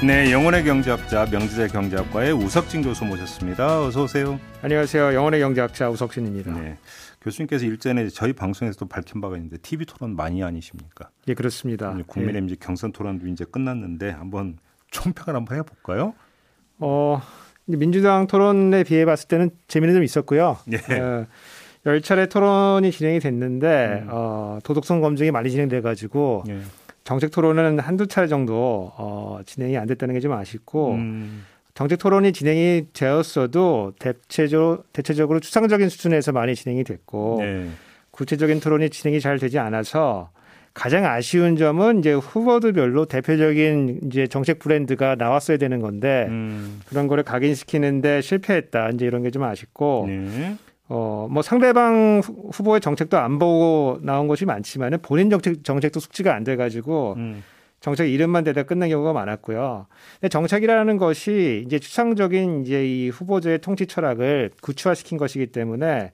네, 영혼의 경제학자 명지대 경제학과의 우석진 교수 모셨습니다. 어서 오세요. 안녕하세요. 영혼의 경제학자 우석진입니다. 네. 교수님께서 일전에 저희 방송에서도 밝힌 바가 있는데 TV 토론 많이 아니십니까? 예, 그렇습니다. 국민의힘 예. 경선 토론도 이제 끝났는데 한번 총평을 한번 해 볼까요? 어, 민주당 토론에 비해 봤을 때는 재미는 좀 있었고요. 예. 어, 열 차례 토론이 진행이 됐는데 음. 어, 도덕성 검증이 많이 진행돼 가지고 예. 정책 토론은 한두 차례 정도 어, 진행이 안 됐다는 게 좀 아쉽고 음. 정책 토론이 진행이 되었어도 대체적으로, 대체적으로 추상적인 수준에서 많이 진행이 됐고 네. 구체적인 토론이 진행이 잘 되지 않아서 가장 아쉬운 점은 이제 후보들별로 대표적인 이제 정책 브랜드가 나왔어야 되는 건데 음. 그런 거를 각인시키는데 실패했다. 이제 이런 게 좀 아쉽고 네. 어 뭐 상대방 후보의 정책도 안 보고 나온 것이 많지만은 본인 정책 정책도 숙지가 안 돼 가지고 음. 정책 이름만 대다 끝난 경우가 많았고요. 근데 정책이라는 것이 이제 추상적인 이제 이 후보자의 통치 철학을 구체화시킨 것이기 때문에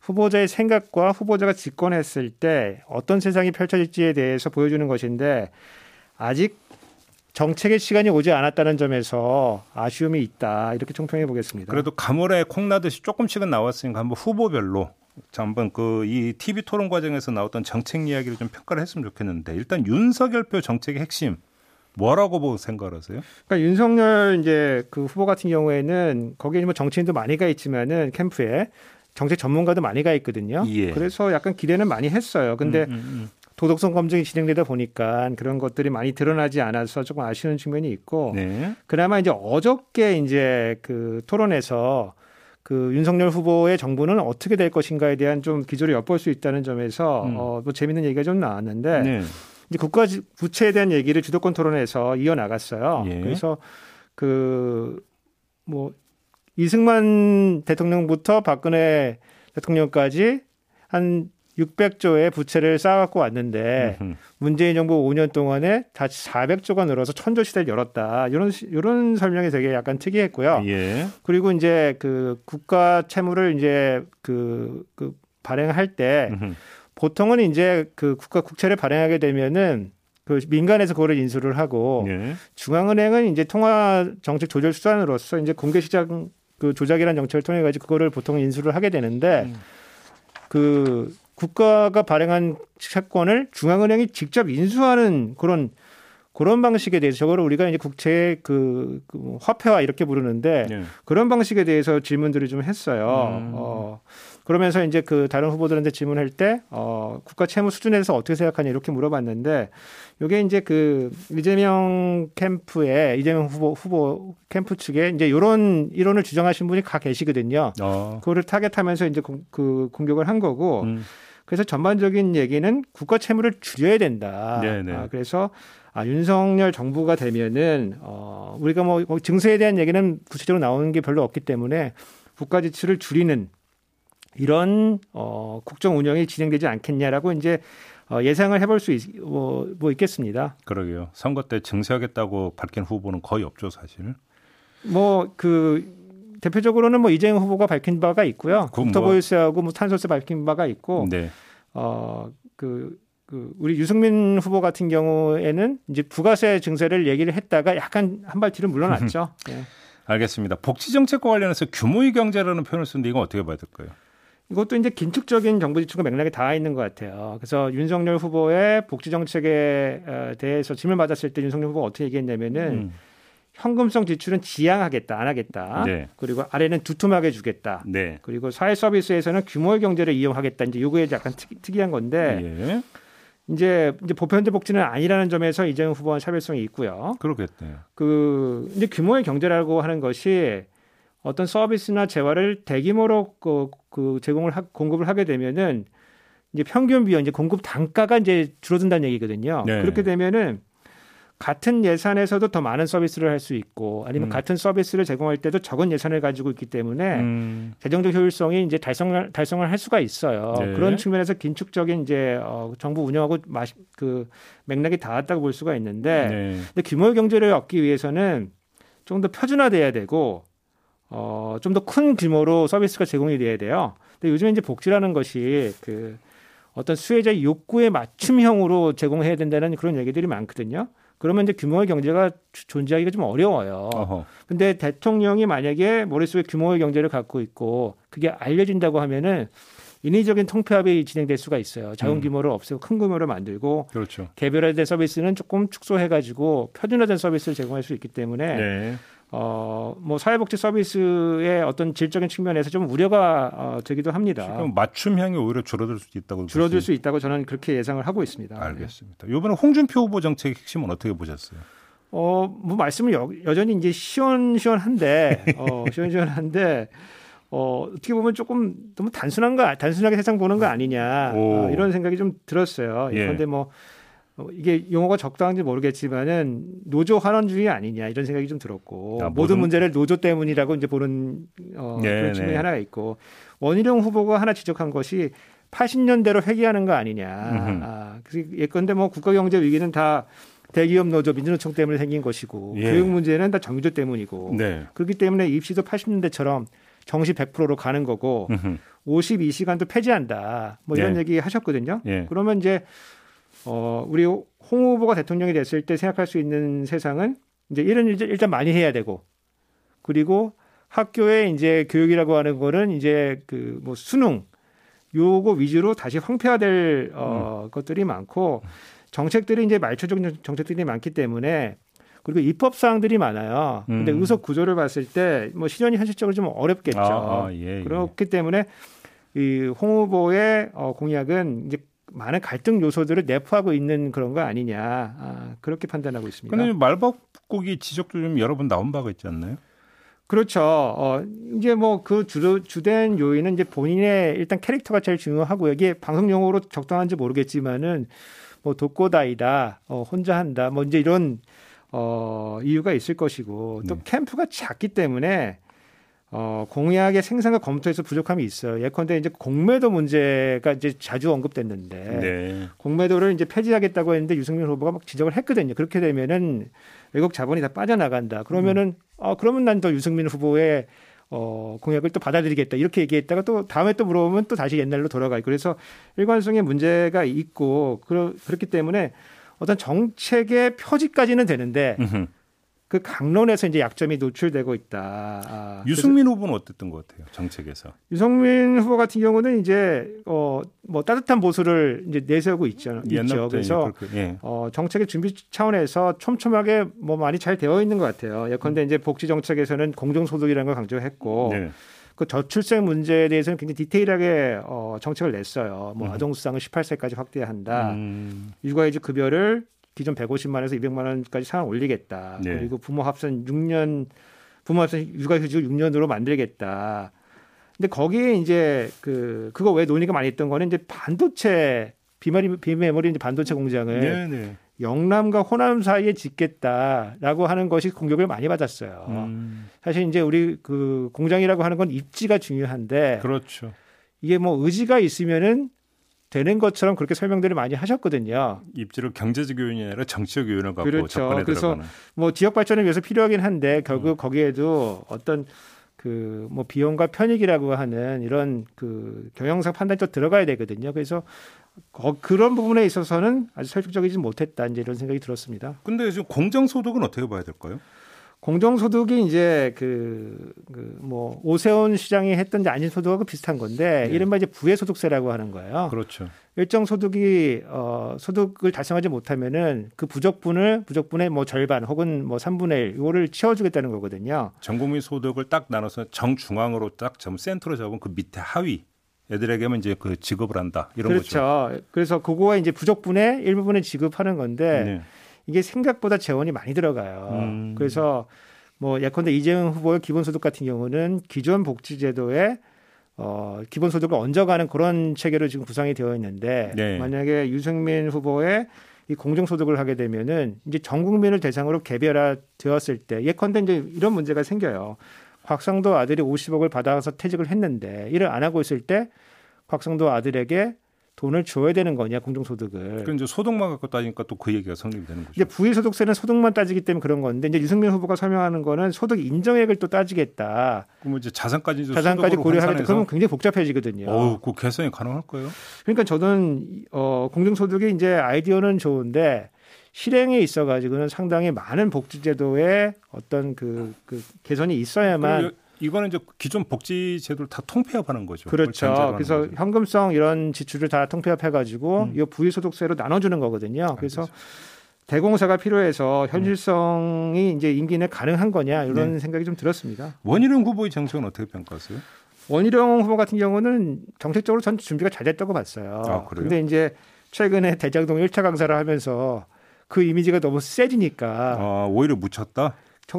후보자의 생각과 후보자가 집권했을 때 어떤 세상이 펼쳐질지에 대해서 보여주는 것인데 아직 정책의 시간이 오지 않았다는 점에서 아쉬움이 있다 이렇게 총평해 보겠습니다. 그래도 가물에 콩 나듯이 조금씩은 나왔으니까 한번 후보별로 한번 그 이 TV 토론 과정에서 나왔던 정책 이야기를 좀 평가를 했으면 좋겠는데 일단 윤석열표 정책의 핵심 뭐라고 보고 생각하세요? 그러니까 윤석열 이제 그 후보 같은 경우에는 거기에 뭐 정치인도 많이 가 있지만은 캠프에 정책 전문가도 많이 가 있거든요. 예. 그래서 약간 기대는 많이 했어요. 근데 음, 음, 음. 도덕성 검증이 진행되다 보니까 그런 것들이 많이 드러나지 않아서 조금 아쉬운 측면이 있고 네. 그나마 이제 어저께 이제 그 토론에서 그 윤석열 후보의 정부는 어떻게 될 것인가에 대한 좀 기조를 엿볼 수 있다는 점에서 음. 어, 뭐 재밌는 얘기가 좀 나왔는데 네. 이제 국가 부채에 대한 얘기를 주도권 토론에서 이어 나갔어요. 예. 그래서 그뭐 이승만 대통령부터 박근혜 대통령까지 한 600조의 부채를 쌓아갖고 왔는데 문재인 정부 5년 동안에 다시 400조가 늘어서 천조 시대를 열었다. 이런 이런 설명이 되게 약간 특이했고요. 예. 그리고 이제 그 국가 채무를 이제 그, 그 발행할 때 보통은 이제 그 국가 국채를 발행하게 되면은 그 민간에서 그거를 인수를 하고 예. 중앙은행은 이제 통화 정책 조절 수단으로서 이제 공개 시장 그 조작이라는 정책을 통해 가지고 그거를 보통 인수를 하게 되는데 음. 그 국가가 발행한 채권을 중앙은행이 직접 인수하는 그런 그런 방식에 대해서 저거를 우리가 이제 국채 그, 그 화폐화 이렇게 부르는데 네. 그런 방식에 대해서 질문들을 좀 했어요. 음. 어, 그러면서 이제 그 다른 후보들한테 질문할 때 어, 국가 채무 수준에서 어떻게 생각하냐 이렇게 물어봤는데 요게 이제 그 이재명 캠프에 이재명 후보 후보 캠프 측에 이제 요런 이론을 주장하신 분이 가 계시거든요. 어. 그거를 타겟하면서 이제 공, 그 공격을 한 거고 음. 그래서 전반적인 얘기는 국가 채무를 줄여야 된다. 네네. 아, 그래서 아, 윤석열 정부가 되면은 어, 우리가 뭐, 뭐 증세에 대한 얘기는 구체적으로 나오는 게 별로 없기 때문에 국가 지출을 줄이는 이런 어, 국정 운영이 진행되지 않겠냐라고 이제 어, 예상을 해볼 수 있, 뭐, 뭐 있겠습니다. 그러게요. 선거 때 증세하겠다고 밝힌 후보는 거의 없죠, 사실. 뭐그 대표적으로는 뭐 이재명 후보가 밝힌 바가 있고요. 국토보유세하고 뭐, 뭐 탄소세 밝힌 바가 있고, 네. 어그 그 우리 유승민 후보 같은 경우에는 이제 부가세 증세를 얘기를 했다가 약간 한 발 뒤로 물러났죠. 네. 알겠습니다. 복지 정책과 관련해서 규모의 경제라는 표현을 쓰는데 이건 어떻게 봐야 될까요? 이것도 이제 긴축적인 정부 지출과 맥락에 닿아 있는 것 같아요. 그래서 윤석열 후보의 복지 정책에 어, 대해서 질문 받았을 때 윤석열 후보가 어떻게 얘기했냐면은 음. 현금성 지출은 지양하겠다, 안 하겠다. 네. 그리고 아래는 두툼하게 주겠다. 네. 그리고 사회 서비스에서는 규모의 경제를 이용하겠다. 이제 요거에 약간 특, 이 한 건데 예. 이제 이제 보편제 복지는 아니라는 점에서 이재명 후보와 차별성이 있고요. 그렇겠네요. 그 이제 규모의 경제라고 하는 것이 어떤 서비스나 재화를 대규모로 그, 그 제공을 하, 공급을 하게 되면은 이제 평균 비용 이제 공급 단가가 이제 줄어든다는 얘기거든요. 네. 그렇게 되면은 같은 예산에서도 더 많은 서비스를 할 수 있고 아니면 음. 같은 서비스를 제공할 때도 적은 예산을 가지고 있기 때문에 음. 재정적 효율성이 이제 달성을 달성을 할 수가 있어요. 네. 그런 측면에서 긴축적인 이제 어, 정부 운영하고 마시, 그 맥락이 닿았다고 볼 수가 있는데 네. 근데 규모의 경제를 얻기 위해서는 좀 더 표준화돼야 되고 어, 좀 더 큰 규모로 서비스가 제공이 돼야 돼요. 근데 요즘에 이제 복지라는 것이 그 어떤 수혜자의 욕구에 맞춤형으로 제공해야 된다는 그런 얘기들이 많거든요. 그러면 이제 규모의 경제가 주- 존재하기가 좀 어려워요. 어허. 근데 대통령이 만약에 머릿속에 규모의 경제를 갖고 있고 그게 알려진다고 하면은 인위적인 통폐합이 진행될 수가 있어요. 작은 음. 규모를 없애고 큰 규모를 만들고 그렇죠. 개별화된 서비스는 조금 축소해가지고 표준화된 서비스를 제공할 수 있기 때문에 네. 어, 뭐 사회복지 서비스의 어떤 질적인 측면에서 좀 우려가 어, 되기도 합니다. 지금 맞춤형이 오히려 줄어들 수 있다고 줄어들 볼수 수 있다고 저는 그렇게 예상을 하고 있습니다. 알겠습니다. 이번에 홍준표 후보 정책 핵심은 어떻게 보셨어요? 어, 뭐 말씀을 여, 여전히 이제 시원시원한데, 어, 시원시원한데, 어, 어떻게 보면 조금 너무 단순한 거, 단순하게 세상 보는 거 아니냐, 오. 어, 이런 생각이 좀 들었어요. 예. 그런데 뭐, 어, 이게 용어가 적당한지 모르겠지만은 노조 환원주의 아니냐 이런 생각이 좀 들었고 아, 모든 모든- 문제를 노조 때문이라고 이제 보는 어, 네, 그런 측면이 네. 하나가 있고 원희룡 후보가 하나 지적한 것이 80년대로 회귀하는 거 아니냐. 음흠. 아, 예컨대 뭐 국가 경제 위기는 다 대기업 노조 민주노총 때문에 생긴 것이고 예. 교육 문제는 다 정규조 때문이고 네. 그렇기 때문에 입시도 80년대처럼 정시 100%로 가는 거고 음흠. 52시간도 폐지한다. 뭐 이런 네. 얘기 하셨거든요. 예. 그러면 이제 어 우리 홍 후보가 대통령이 됐을 때 생각할 수 있는 세상은 이제 일은 일단- 일단 많이 해야 되고 그리고 학교에 이제 교육이라고 하는 거는 이제 그 뭐 수능 요거 위주로 다시 황폐화될 어 것들이 많고 정책들이 이제 말초적 정책들이 많기 때문에 그리고 입법 사항들이 많아요. 근데 음. 의석 구조를 봤을 때 뭐 실현이 현실적으로 좀 어렵겠죠. 아, 아, 예, 예. 그렇기 때문에 이 홍 후보의 어, 공약은 이제 많은 갈등 요소들을 내포하고 있는 그런 거 아니냐 아, 그렇게 판단하고 있습니다. 근데 말바꾸기 지적도 좀 여러 번 나온 바가 있지 않나요? 그렇죠. 어, 이제 뭐 그 주, 주된 요인은 이제 본인의 일단 캐릭터가 제일 중요하고 이게 방송 용어로 적당한지 모르겠지만은 뭐 독고다이다, 어, 혼자 한다, 뭐 이제 이런 어, 이유가 있을 것이고 또 네. 캠프가 작기 때문에 어, 공약의 생산과 검토에서 부족함이 있어요. 예컨대 이제 공매도 문제가 이제 자주 언급됐는데 네. 공매도를 이제 폐지하겠다고 했는데 유승민 후보가 막 지적을 했거든요. 그렇게 되면은 외국 자본이 다 빠져나간다. 그러면은 어 그러면 난더 유승민 후보의 어 공약을 또 받아들이겠다. 이렇게 얘기했다가 또 다음에 또 물어보면 또 다시 옛날로 돌아가 있고 그래서 일관성의 문제가 있고 그러, 그렇기 때문에 어떤 정책의 표지까지는 되는데 음흠. 그 강론에서 이제 약점이 노출되고 있다. 아, 그래서 유승민 후보는 어땠던 것 같아요? 정책에서. 유성민 후보 같은 경우는 이제 어뭐 따뜻한 보수를 이제 내세우고 있죠. 있죠. 옛날부터 그래서 그렇게, 예. 어, 정책의 준비 차원에서 촘촘하게 뭐 많이 잘 되어 있는 것 같아요. 예컨대 이제 복지 정책에서는 공정소득이라는 걸 강조했고 네. 그 저출생 문제에 대해서는 굉장히 디테일하게 어, 정책을 냈어요. 뭐 음. 아동 수당을 18세까지 확대한다. 음, 육아휴직 급여를 기존 150만 원에서 200만 원까지 상향 올리겠다. 네. 그리고 부모 합산 6년 부모 합산 육아휴직을 6년으로 만들겠다. 근데 거기에 이제 그 그거 왜 논의가 많이 있던 거는 이제 반도체 비메리 비메모리 이제 반도체 공장을 네, 네. 영남과 호남 사이에 짓겠다라고 하는 것이 공격을 많이 받았어요. 음, 사실 이제 우리 그 공장이라고 하는 건 입지가 중요한데 그렇죠. 이게 뭐 의지가 있으면은 되는 것처럼 그렇게 설명들을 많이 하셨거든요. 입지를 경제적 요인이 아니라 정치적 요인을 갖고 그렇죠. 접근해 그래서 들어가는. 뭐 지역 발전을 위해서 필요하긴 한데 결국 음. 거기에도 어떤 그 뭐 비용과 편익이라고 하는 이런 그 경영상 판단이 또 들어가야 되거든요. 그래서 거- 그런 부분에 있어서는 아주 설득적이지 못했다 이제 이런 생각이 들었습니다. 근데 지금 공정 소득은 어떻게 봐야 될까요? 공정소득이 이제 그, 그, 뭐, 오세훈 시장이 했던 이제 안진소득하고 비슷한 건데, 네. 이른바 이제 부의소득세라고 하는 거예요. 그렇죠. 일정 소득이, 어, 소득을 달성하지 못하면은 그 부적분을, 부적분의 뭐 절반 혹은 뭐 3분의 1, 이거를 치워주겠다는 거거든요. 전 국민 소득을 딱 나눠서 정중앙으로 딱 점 센터로 잡은 그 밑에 하위 애들에게만 이제 그 지급을 한다 이런 거죠. 그렇죠. 그래서 그거와 이제 부적분의 일부분을 지급하는 건데, 네. 이게 생각보다 재원이 많이 들어가요. 음. 그래서 뭐 예컨대 이재용 후보의 기본소득 같은 경우는 기존 복지제도에 어, 기본소득을 얹어가는 그런 체계로 지금 구성이 되어 있는데 네. 만약에 유승민 후보의 이 공정소득을 하게 되면은 이제 전 국민을 대상으로 개별화 되었을 때 예컨대 이제 이런 문제가 생겨요. 곽상도 아들이 50억을 받아서 퇴직을 했는데 일을 안 하고 있을 때 곽상도 아들에게 돈을 줘야 되는 거냐 공정소득을. 그 이제 소득만 갖고 따지니까 또 그 얘기가 성립이 되는 거죠. 이제 부의소득세는 소득만 따지기 때문에 그런 건데 이제 유승민 후보가 설명하는 거는 소득 인정액을 또 따지겠다. 그럼 이제 자산까지 자산까지 고려하겠다. 그러면 굉장히 복잡해지거든요. 어우, 그 개선이 가능할까요? 그러니까 저는 어 공정소득이 이제 아이디어는 좋은데 실행에 있어 가지고는 상당히 많은 복지제도에 어떤 그, 그 개선이 있어야만 이거는 이제 기존 복지 제도를 다 통폐합하는 거죠. 그렇죠. 그래서 거죠. 현금성 이런 지출을 다 통폐합해 가지고 음. 이 부의소득세로 나눠주는 거거든요. 그래서 알겠습니다. 대공사가 필요해서 현실성이 음. 이제 임기 내 가능한 거냐 이런 네. 생각이 좀 들었습니다. 원희룡 후보의 정책은 어떻게 평가하세요? 원희룡 후보 같은 경우는 정책적으로 전 준비가 잘 됐다고 봤어요. 아, 그래요? 근데 이제 최근에 대장동 1차 강사를 하면서 그 이미지가 너무 세지니까 아, 오히려 묻혔다.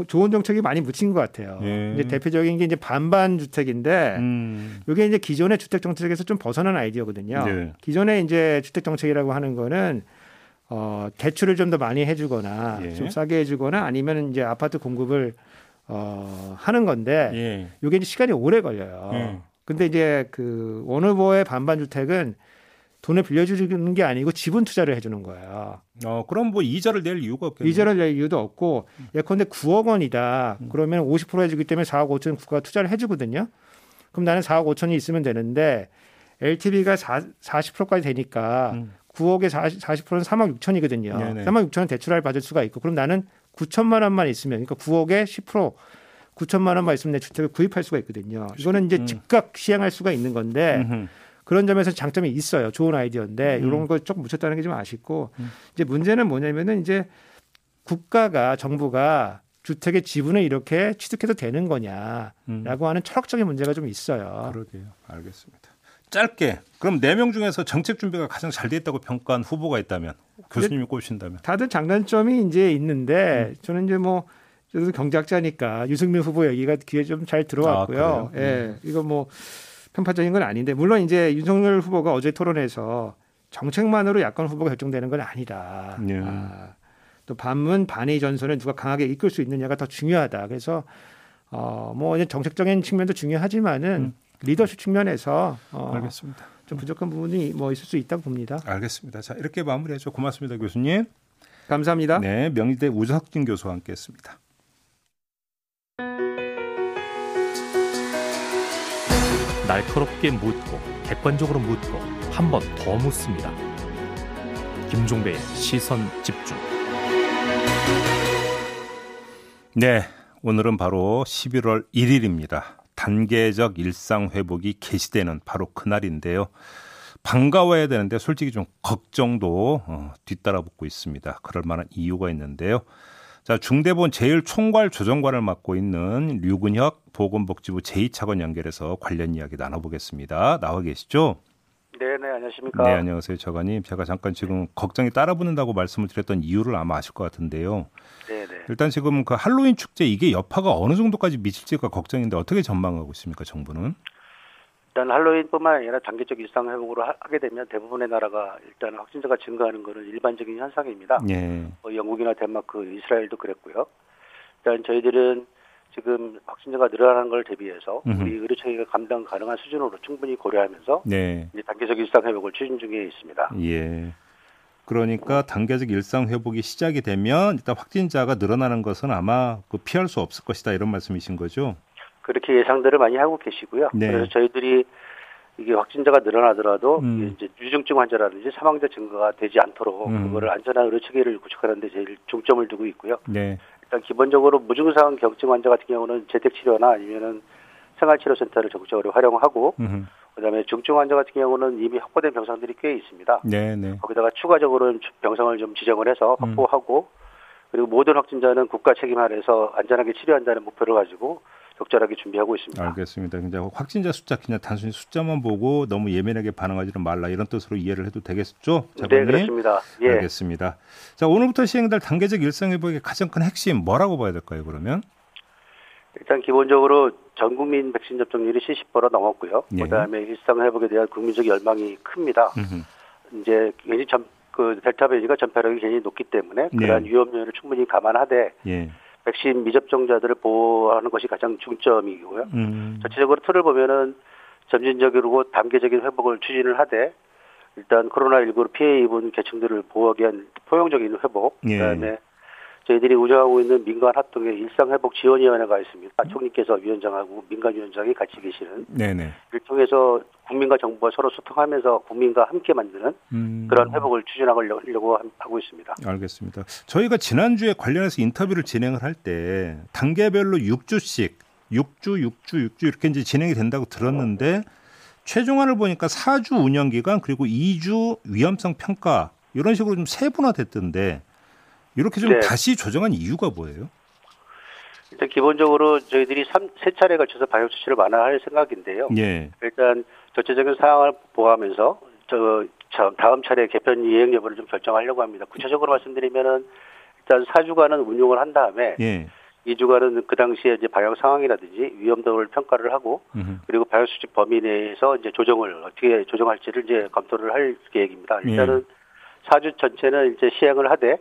좋은 정책이 많이 묻힌 것 같아요. 예. 이제 대표적인 게 이제 반반 주택인데 음. 이게 이제 기존의 주택 정책에서 좀 벗어난 아이디어거든요. 예. 기존의 이제 주택 정책이라고 하는 거는 어, 대출을 좀 더 많이 해주거나 예. 좀 싸게 해주거나 아니면 이제 아파트 공급을 어, 하는 건데 예. 이게 이제 시간이 오래 걸려요. 예. 근데 이제 그 원후보의 반반 주택은 돈을 빌려주는 게 아니고 지분 투자를 해주는 거예요. 어, 그럼 뭐 이자를 낼 이유가 없겠네요. 이자를 낼 이유도 없고 예컨대 9억 원이다. 음. 그러면 50% 해주기 때문에 4억 5천 국가가 투자를 해주거든요. 그럼 나는 4억 5천이 있으면 되는데 LTV가 4, 40%까지 되니까 음. 9억에 40, 40%는 3억 6천이거든요. 네네. 3억 6천은 대출을 받을 수가 있고 그럼 나는 9천만 원만 있으면 그러니까 9억에 10% 9천만 원만 있으면 내 주택을 구입할 수가 있거든요. 이거는 이제 음. 즉각 시행할 수가 있는 건데 음흠. 그런 점에서 장점이 있어요. 좋은 아이디어인데 음. 이런 거 조금 묻혔다는 게 좀 아쉽고 음. 이제 문제는 뭐냐면은 이제 국가가 정부가 주택의 지분을 이렇게 취득해도 되는 거냐라고 음. 하는 철학적인 문제가 좀 있어요. 그러게요. 알겠습니다. 짧게 그럼 네 명 중에서 정책 준비가 가장 잘 돼 있다고 평가한 후보가 있다면 교수님이 꼽으신다면 다들 장단점이 이제 있는데 음. 저는 이제 뭐 저도 경제학자니까 유승민 후보 얘기가 귀에 좀 잘 들어왔고요. 아, 예, 음. 이거 뭐 편파적인 건 아닌데 물론 이제 윤석열 후보가 어제 토론에서 정책만으로 야권 후보가 결정되는 건 아니다. 네. 아, 또 반문 반의 전선을 누가 강하게 이끌 수 있느냐가 더 중요하다. 그래서 어뭐 정책적인 측면도 중요하지만은 음. 리더십 측면에서 어, 알겠습니다. 좀 부족한 부분이 뭐 있을 수 있다고 봅니다. 알겠습니다. 자 이렇게 마무리하죠. 고맙습니다, 교수님. 감사합니다. 네, 명의대 우석진 교수와 함께했습니다. 날카롭게 묻고 객관적으로 묻고 한 번 더 묻습니다. 김종배의 시선 집중. 네, 오늘은 바로 11월 1일입니다. 단계적 일상 회복이 개시되는 바로 그날인데요. 반가워야 되는데 솔직히 좀 걱정도 어, 뒤따라 붙고 있습니다. 그럴 만한 이유가 있는데요. 자, 중대본 제일총괄 조정관을 맡고 있는 류근혁 보건복지부 제2차관 연결해서 관련 이야기 나눠보겠습니다. 나와 계시죠? 네, 네, 안녕하십니까? 네, 안녕하세요, 차관님. 제가 잠깐 지금 걱정이 따라붙는다고 말씀을 드렸던 이유를 아마 아실 것 같은데요. 네, 네. 일단 지금 그 할로윈 축제 이게 여파가 어느 정도까지 미칠지가 걱정인데 어떻게 전망하고 있습니까, 정부는? 일단 할로윈뿐만 아니라 단계적 일상 회복으로 하게 되면 대부분의 나라가 일단 확진자가 증가하는 것은 일반적인 현상입니다. 예. 어, 영국이나 덴마크, 이스라엘도 그랬고요. 일단 저희들은 지금 확진자가 늘어나는 걸 대비해서 음흠. 우리 의료체계가 감당 가능한 수준으로 충분히 고려하면서 네. 이제 단계적 일상 회복을 추진 중에 있습니다. 예. 그러니까 단계적 일상 회복이 시작이 되면 일단 확진자가 늘어나는 것은 아마 그 피할 수 없을 것이다 이런 말씀이신 거죠? 그렇게 예상들을 많이 하고 계시고요. 네. 그래서 저희들이 이게 확진자가 늘어나더라도 음. 이제 유증증 환자라든지 사망자 증가가 되지 않도록 음. 그거를 안전한 의료 체계를 구축하는 데 제일 중점을 두고 있고요. 네. 일단 기본적으로 무증상 경증 환자 같은 경우는 재택 치료나 아니면은 생활치료센터를 적극적으로 활용하고 음. 그다음에 중증 환자 같은 경우는 이미 확보된 병상들이 꽤 있습니다. 네, 네. 거기다가 추가적으로 병상을 좀 지정을 해서 음. 확보하고 그리고 모든 확진자는 국가 책임 아래서 안전하게 치료한다는 목표를 가지고 적절하게 준비하고 있습니다. 알겠습니다. 근데 확진자 숫자 그냥 단순히 숫자만 보고 너무 예민하게 반응하지는 말라 이런 뜻으로 이해를 해도 되겠죠? 작가님? 네, 그렇습니다. 예. 알겠습니다. 자, 오늘부터 시행될 단계적 일상회복의 가장 큰 핵심 뭐라고 봐야 될까요? 그러면? 일단 기본적으로 전 국민 백신 접종률이 70% 넘었고요. 예. 그다음에 일상 회복에 대한 국민적 열망이 큽니다. 음흠. 이제 굉장히 전, 그 델타 변이가 전파력이 굉장히 높기 때문에 네. 그러한 위험 요인을 충분히 감안하되 예. 백신 미접종자들을 보호하는 것이 가장 중점이고요. 음. 전체적으로 틀을 보면은 점진적으로 단계적인 회복을 추진을 하되 일단 코로나19로 피해 입은 계층들을 보호하기 위한 포용적인 회복, 예. 그다음에 저희들이 운영하고 있는 민간 합동의 일상 회복 지원위원회가 있습니다. 음. 총리께서 위원장하고 민간 위원장이 같이 계시는 네네. 통해서 국민과 정부가 서로 소통하면서 국민과 함께 만드는 음. 그런 회복을 추진하려고 하고 있습니다. 알겠습니다. 저희가 지난주에 관련해서 인터뷰를 진행을 할 때 단계별로 6주씩 6주, 6주, 6주 이렇게 이제 진행이 된다고 들었는데 최종안을 보니까 4주 운영 기간 그리고 2주 위험성 평가 이런 식으로 좀 세분화됐던데 이렇게 좀 네. 다시 조정한 이유가 뭐예요? 일단 기본적으로 저희들이 3, 세 차례 걸쳐서 방역 조치를 완화할 생각인데요. 예. 일단 전체적인 상황을 보호하면서 저, 다음 차례 개편 이행 여부를 좀 결정하려고 합니다. 구체적으로 말씀드리면은 일단 4주간은 운용을 한 다음에 예. 2주간은 그 당시에 이제 방역 상황이라든지 위험도를 평가를 하고 음흠. 그리고 방역 수칙 범위 내에서 이제 조정을 어떻게 조정할지를 이제 검토를 할 계획입니다. 일단은 예. 4주 전체는 이제 시행을 하되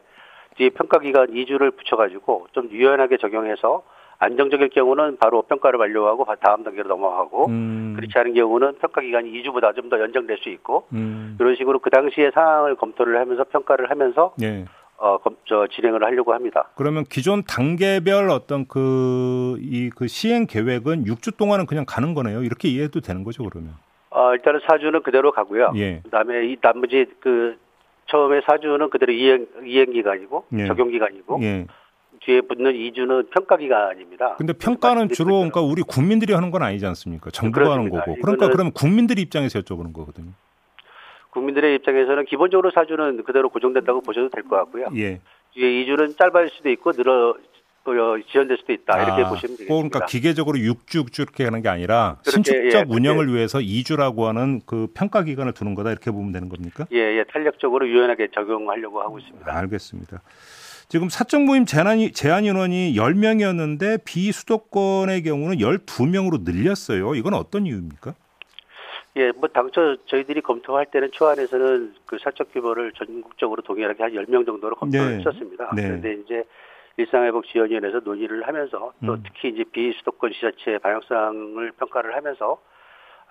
뒤에 평가 기간 2주를 붙여가지고 좀 유연하게 적용해서 안정적일 경우는 바로 평가를 완료하고 다음 단계로 넘어가고 음. 그렇지 않은 경우는 평가 기간이 2주보다 좀 더 연장될 수 있고 음. 이런 식으로 그 당시의 상황을 검토를 하면서 평가를 하면서 네. 어, 검, 저, 진행을 하려고 합니다. 그러면 기존 단계별 어떤 그, 이, 그 시행 계획은 6주 동안은 그냥 가는 거네요. 이렇게 이해해도 되는 거죠, 그러면? 어, 일단은 4주는 그대로 가고요. 예. 그 다음에 이 나머지 그 처음에 4주는 그대로 이행, 이행 기간이고 예. 적용 기간이고 예. 뒤에 붙는 2주는 평가 기간입니다. 근데 평가는 주로 그러니까 우리 국민들이 하는 건 아니지 않습니까? 정부가 하는 거고. 그러니까 그러면 국민들이 입장에서 여쭤보는 거거든요. 국민들의 입장에서는 기본적으로 4주는 그대로 고정된다고 보셔도 될 것 같고요. 예. 뒤에 2주는 짧아질 수도 있고 늘어 어, 지연될 수도 있다 이렇게 아, 보시면 되겠습니다. 그러니까 기계적으로 6주 6주 이렇게 하는 게 아니라 신축적 예, 운영을 예. 위해서 2주라고 하는 그 평가 기간을 두는 거다 이렇게 보면 되는 겁니까? 예, 예, 탄력적으로 유연하게 적용하려고 하고 있습니다. 아, 알겠습니다. 지금 사적 모임 제한, 제한 인원이 10명이었는데 비수도권의 경우는 12명으로 늘렸어요. 이건 어떤 이유입니까? 예, 뭐 당초 저희들이 검토할 때는 초안에서는 그 사적 규모를 전국적으로 동일하게 한 10명 정도로 검토를 네. 했었습니다. 네. 그런데 이제 일상회복 지원위원회에서 논의를 하면서 또 음. 특히 이제 비수도권 지자체 방역상을 평가를 하면서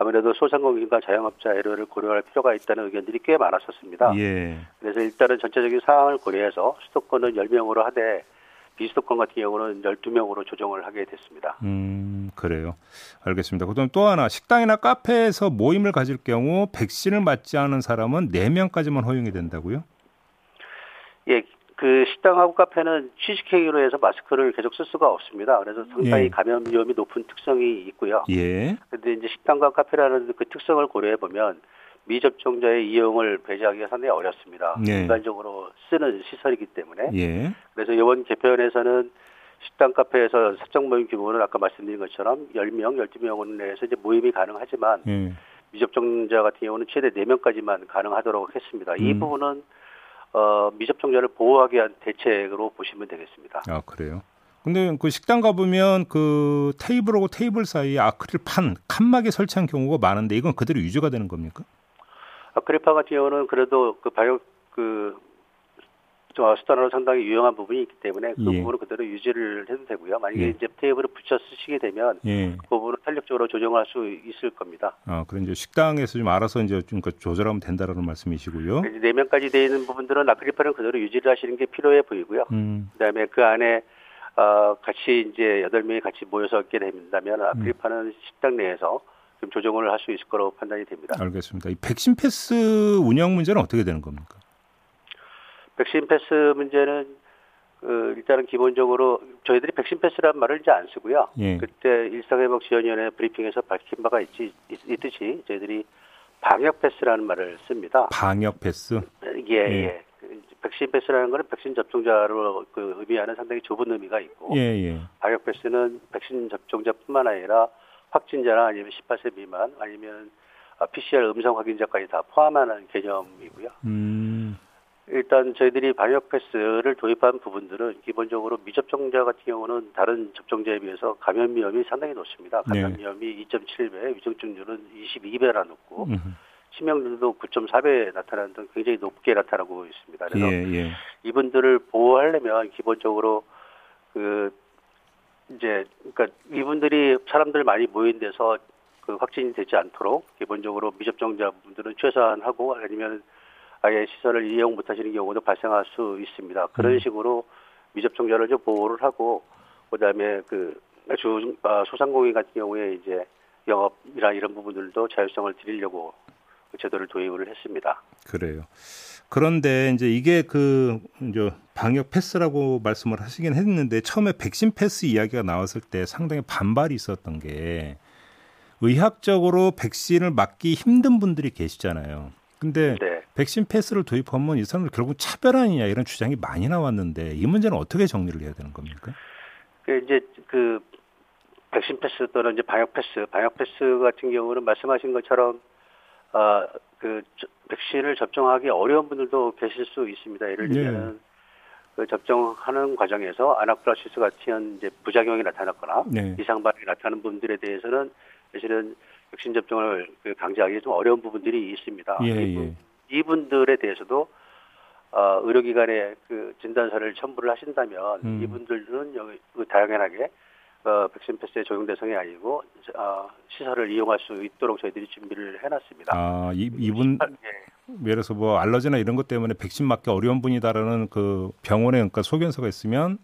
아무래도 소상공인과 자영업자 애로를 고려할 필요가 있다는 의견들이 꽤 많았었습니다. 예. 그래서 일단은 전체적인 상황을 고려해서 수도권은 10명으로 하되 비수도권 같은 경우는 12명으로 조정을 하게 됐습니다. 음, 그래요. 알겠습니다. 그다음 또 하나 식당이나 카페에서 모임을 가질 경우 백신을 맞지 않은 사람은 4명까지만 허용이 된다고요? 예, 그 식당하고 카페는 취식행위로 해서 마스크를 계속 쓸 수가 없습니다. 그래서 상당히 예. 감염 위험이 높은 특성이 있고요. 예. 근데 이제 식당과 카페라는 그 특성을 고려해 보면 미접종자의 이용을 배제하기가 상당히 어렵습니다. 예. 일반적으로 쓰는 시설이기 때문에. 예. 그래서 이번 개편에서는 식당 카페에서 사적 모임 규모는 아까 말씀드린 것처럼 10명, 12명 내에서 이제 모임이 가능하지만 예. 미접종자 같은 경우는 최대 4명까지만 가능하도록 했습니다. 이 음. 부분은 어, 미접종자를 보호하기 위한 대책으로 보시면 되겠습니다. 아 그래요? 근데 그 식당 가보면 그 테이블하고 테이블 사이에 아크릴 판 칸막이 설치한 경우가 많은데 이건 그대로 유지가 되는 겁니까? 아크릴판 같은 경우는 그래도 그 방역 그 수단으로 상당히 유용한 부분이 있기 때문에 그 예. 부분을 그대로 유지를 해도 되고요. 만약에 예. 이제 테이블을 붙여 쓰시게 되면 예. 그 부분을 탄력적으로 조정할 수 있을 겁니다. 아, 그럼 이제 식당에서 좀 알아서 이제 좀그 조절하면 된다라는 말씀이시고요. 네 명까지 되어 있는 부분들은 아크릴판을 그대로 유지를 하시는 게 필요해 보이고요. 음. 그다음에 그 안에 어, 같이 이제 여덟 명이 같이 모여서 있게 된다면 아크릴판은 음. 식당 내에서 좀 조정을 할 수 있을 거라고 판단이 됩니다. 알겠습니다. 이 백신 패스 운영 문제는 어떻게 되는 겁니까? 백신 패스 문제는 그 일단은 기본적으로 저희들이 백신 패스란 말을 이제 안 쓰고요. 예. 그때 일상회복지원위원회 브리핑에서 밝힌 바가 있지, 있, 듯이 저희들이 방역 패스라는 말을 씁니다. 방역 패스? 예, 예. 예. 백신 패스라는 것은 백신 접종자로 그 의미하는 상당히 좁은 의미가 있고, 예, 예. 방역 패스는 백신 접종자뿐만 아니라 확진자나 아니면 18세 미만 아니면 PCR 음성 확인자까지 다 포함하는 개념이고요. 음. 일단 저희들이 방역 패스를 도입한 부분들은 기본적으로 미접종자 같은 경우는 다른 접종자에 비해서 감염 위험이 상당히 높습니다. 감염 네. 위험이 2.7배, 위중증률은 22배나 높고 음. 치명률도 9.4배 나타나는 등 굉장히 높게 나타나고 있습니다. 그래서 예, 예. 이분들을 보호하려면 기본적으로 그 이제 그러니까 이분들이 사람들 많이 모인 데서 그 확진이 되지 않도록 기본적으로 미접종자분들은 최소한하고 아니면 아예 시설을 이용 못하시는 경우도 발생할 수 있습니다. 그런 음. 식으로 미접종자를 좀 보호를 하고 그다음에 그 주, 아, 소상공인 같은 경우에 이제 영업이나 이런 부분들도 자율성을 드리려고 그 제도를 도입을 했습니다. 그래요. 그런데 이제 이게 그 이제 방역 패스라고 말씀을 하시긴 했는데 처음에 백신 패스 이야기가 나왔을 때 상당히 반발이 있었던 게 의학적으로 백신을 맞기 힘든 분들이 계시잖아요. 근데 네. 백신 패스를 도입하면 이 사람들 결국 차별 아니냐 이런 주장이 많이 나왔는데 이 문제는 어떻게 정리를 해야 되는 겁니까? 그 이제 그 백신 패스 또는 이제 방역 패스, 방역 패스 같은 경우는 말씀하신 것처럼 아그 백신을 접종하기 어려운 분들도 계실 수 있습니다. 예를 네. 들면 네. 그 접종하는 과정에서 아나플라시스 같은 이제 부작용이 나타났거나 네. 이상 반응이 나타나는 분들에 대해서는 사실은 백신 접종을 그 강제하기 좀 어려운 부분들이 있습니다. 예, 예. 이분들에 대해서도 어, 의료기관에 그 진단서를 첨부를 하신다면 음. 이분들은 여기 그 다양하게 어, 백신 패스의 적용 대상이 아니고 어, 시설을 이용할 수 있도록 저희들이 준비를 해놨습니다. 아, 이, 이분 예. 예를 들어서 뭐 알러지나 이런 것 때문에 백신 맞기 어려운 분이다라는 그 병원에 그러니까 소견서가 있으면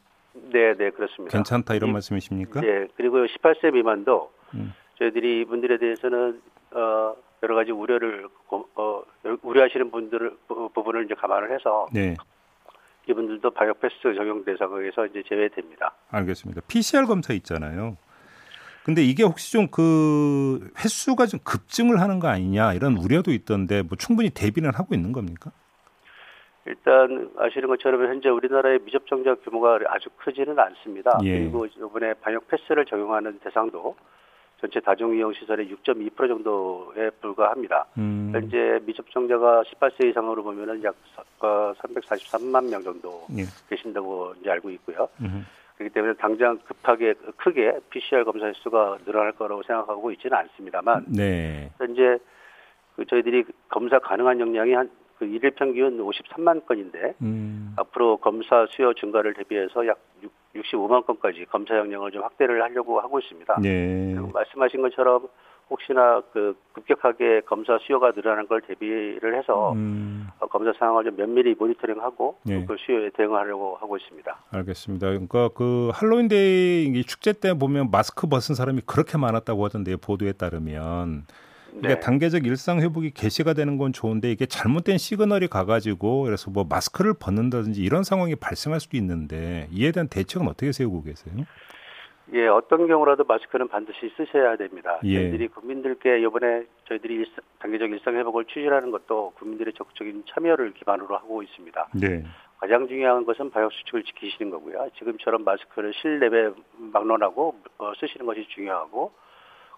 네, 네 그렇습니다. 괜찮다 이런 이, 말씀이십니까? 네, 그리고 18세 미만도 음. 저희들이 이분들에 대해서는 어, 여러 가지 우려를 어, 우려하시는 분들 부분을 이제 감안을 해서 네. 이분들도 방역 패스 적용 대상에서 이제 제외됩니다. 알겠습니다. PCR 검사 있잖아요. 근데 이게 혹시 좀 그 횟수가 좀 급증을 하는 거 아니냐 이런 우려도 있던데 뭐 충분히 대비는 하고 있는 겁니까? 일단 아시는 것처럼 현재 우리나라의 미접종자 규모가 아주 크지는 않습니다. 예. 그리고 이번에 방역 패스를 적용하는 대상도 전체 다중이용 시설의 6.2% 정도에 불과합니다. 음. 현재 미접종자가 18세 이상으로 보면은 약 343만 명 정도 예. 계신다고 이제 알고 있고요. 음. 그렇기 때문에 당장 급하게 크게 PCR 검사 횟수가 늘어날 거라고 생각하고 있지는 않습니다만 네. 현재 그 저희들이 검사 가능한 역량이 한 그 일일 평균 53만 건인데 음. 앞으로 검사 수요 증가를 대비해서 약 65만 건까지 검사 역량을 좀 확대를 하려고 하고 있습니다. 네. 말씀하신 것처럼 혹시나 그 급격하게 검사 수요가 늘어나는 걸 대비를 해서 음. 어, 검사 상황을 좀 면밀히 모니터링하고 네. 그 수요에 대응하려고 하고 있습니다. 알겠습니다. 그러니까 그 할로윈데이 축제 때 보면 마스크 벗은 사람이 그렇게 많았다고 하던데요. 보도에 따르면 이게 네. 단계적 일상 회복이 개시가 되는 건 좋은데 이게 잘못된 시그널이 가가지고 그래서 뭐 마스크를 벗는다든지 이런 상황이 발생할 수도 있는데 이에 대한 대책은 어떻게 세우고 계세요? 예, 어떤 경우라도 마스크는 반드시 쓰셔야 됩니다. 예. 저희들이 국민들께 이번에 저희들이 일상, 단계적 일상 회복을 추진하는 것도 국민들의 적극적인 참여를 기반으로 하고 있습니다. 네. 가장 중요한 것은 방역 수칙을 지키시는 거고요. 지금처럼 마스크를 실내에 막론하고 어, 쓰시는 것이 중요하고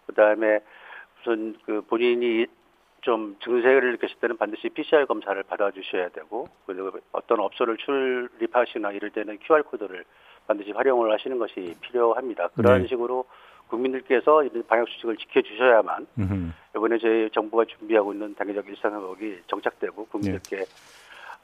그다음에 우선 그 본인이 좀 증세를 느꼈을 때는 반드시 PCR 검사를 받아주셔야 되고 그리고 어떤 업소를 출입하시나 이럴 때는 QR 코드를 반드시 활용을 하시는 것이 필요합니다. 그러한 네. 식으로 국민들께서 이런 방역 수칙을 지켜주셔야만 음흠. 이번에 저희 정부가 준비하고 있는 단계적 일상회복이 정착되고 국민들께 네.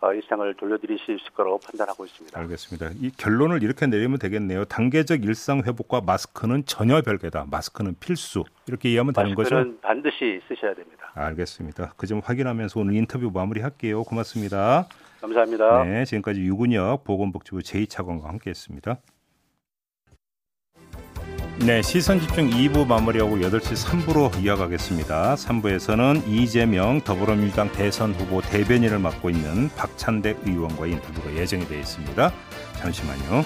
어, 일상을 돌려드릴 수 있을 거라고 판단하고 있습니다. 알겠습니다. 이 결론을 이렇게 내리면 되겠네요. 단계적 일상 회복과 마스크는 전혀 별개다. 마스크는 필수. 이렇게 이해하면 되는 거죠? 마스크는 반드시 쓰셔야 됩니다. 알겠습니다. 그 점 확인하면서 오늘 인터뷰 마무리할게요. 고맙습니다. 감사합니다. 네, 지금까지 유근혁 보건복지부 제2차관과 함께했습니다. 네, 시선 집중 2부 마무리하고 8시 3부로 이어가겠습니다. 3부에서는 이재명 더불어민주당 대선 후보 대변인을 맡고 있는 박찬대 의원과의 인터뷰가 예정이 되어 있습니다. 잠시만요.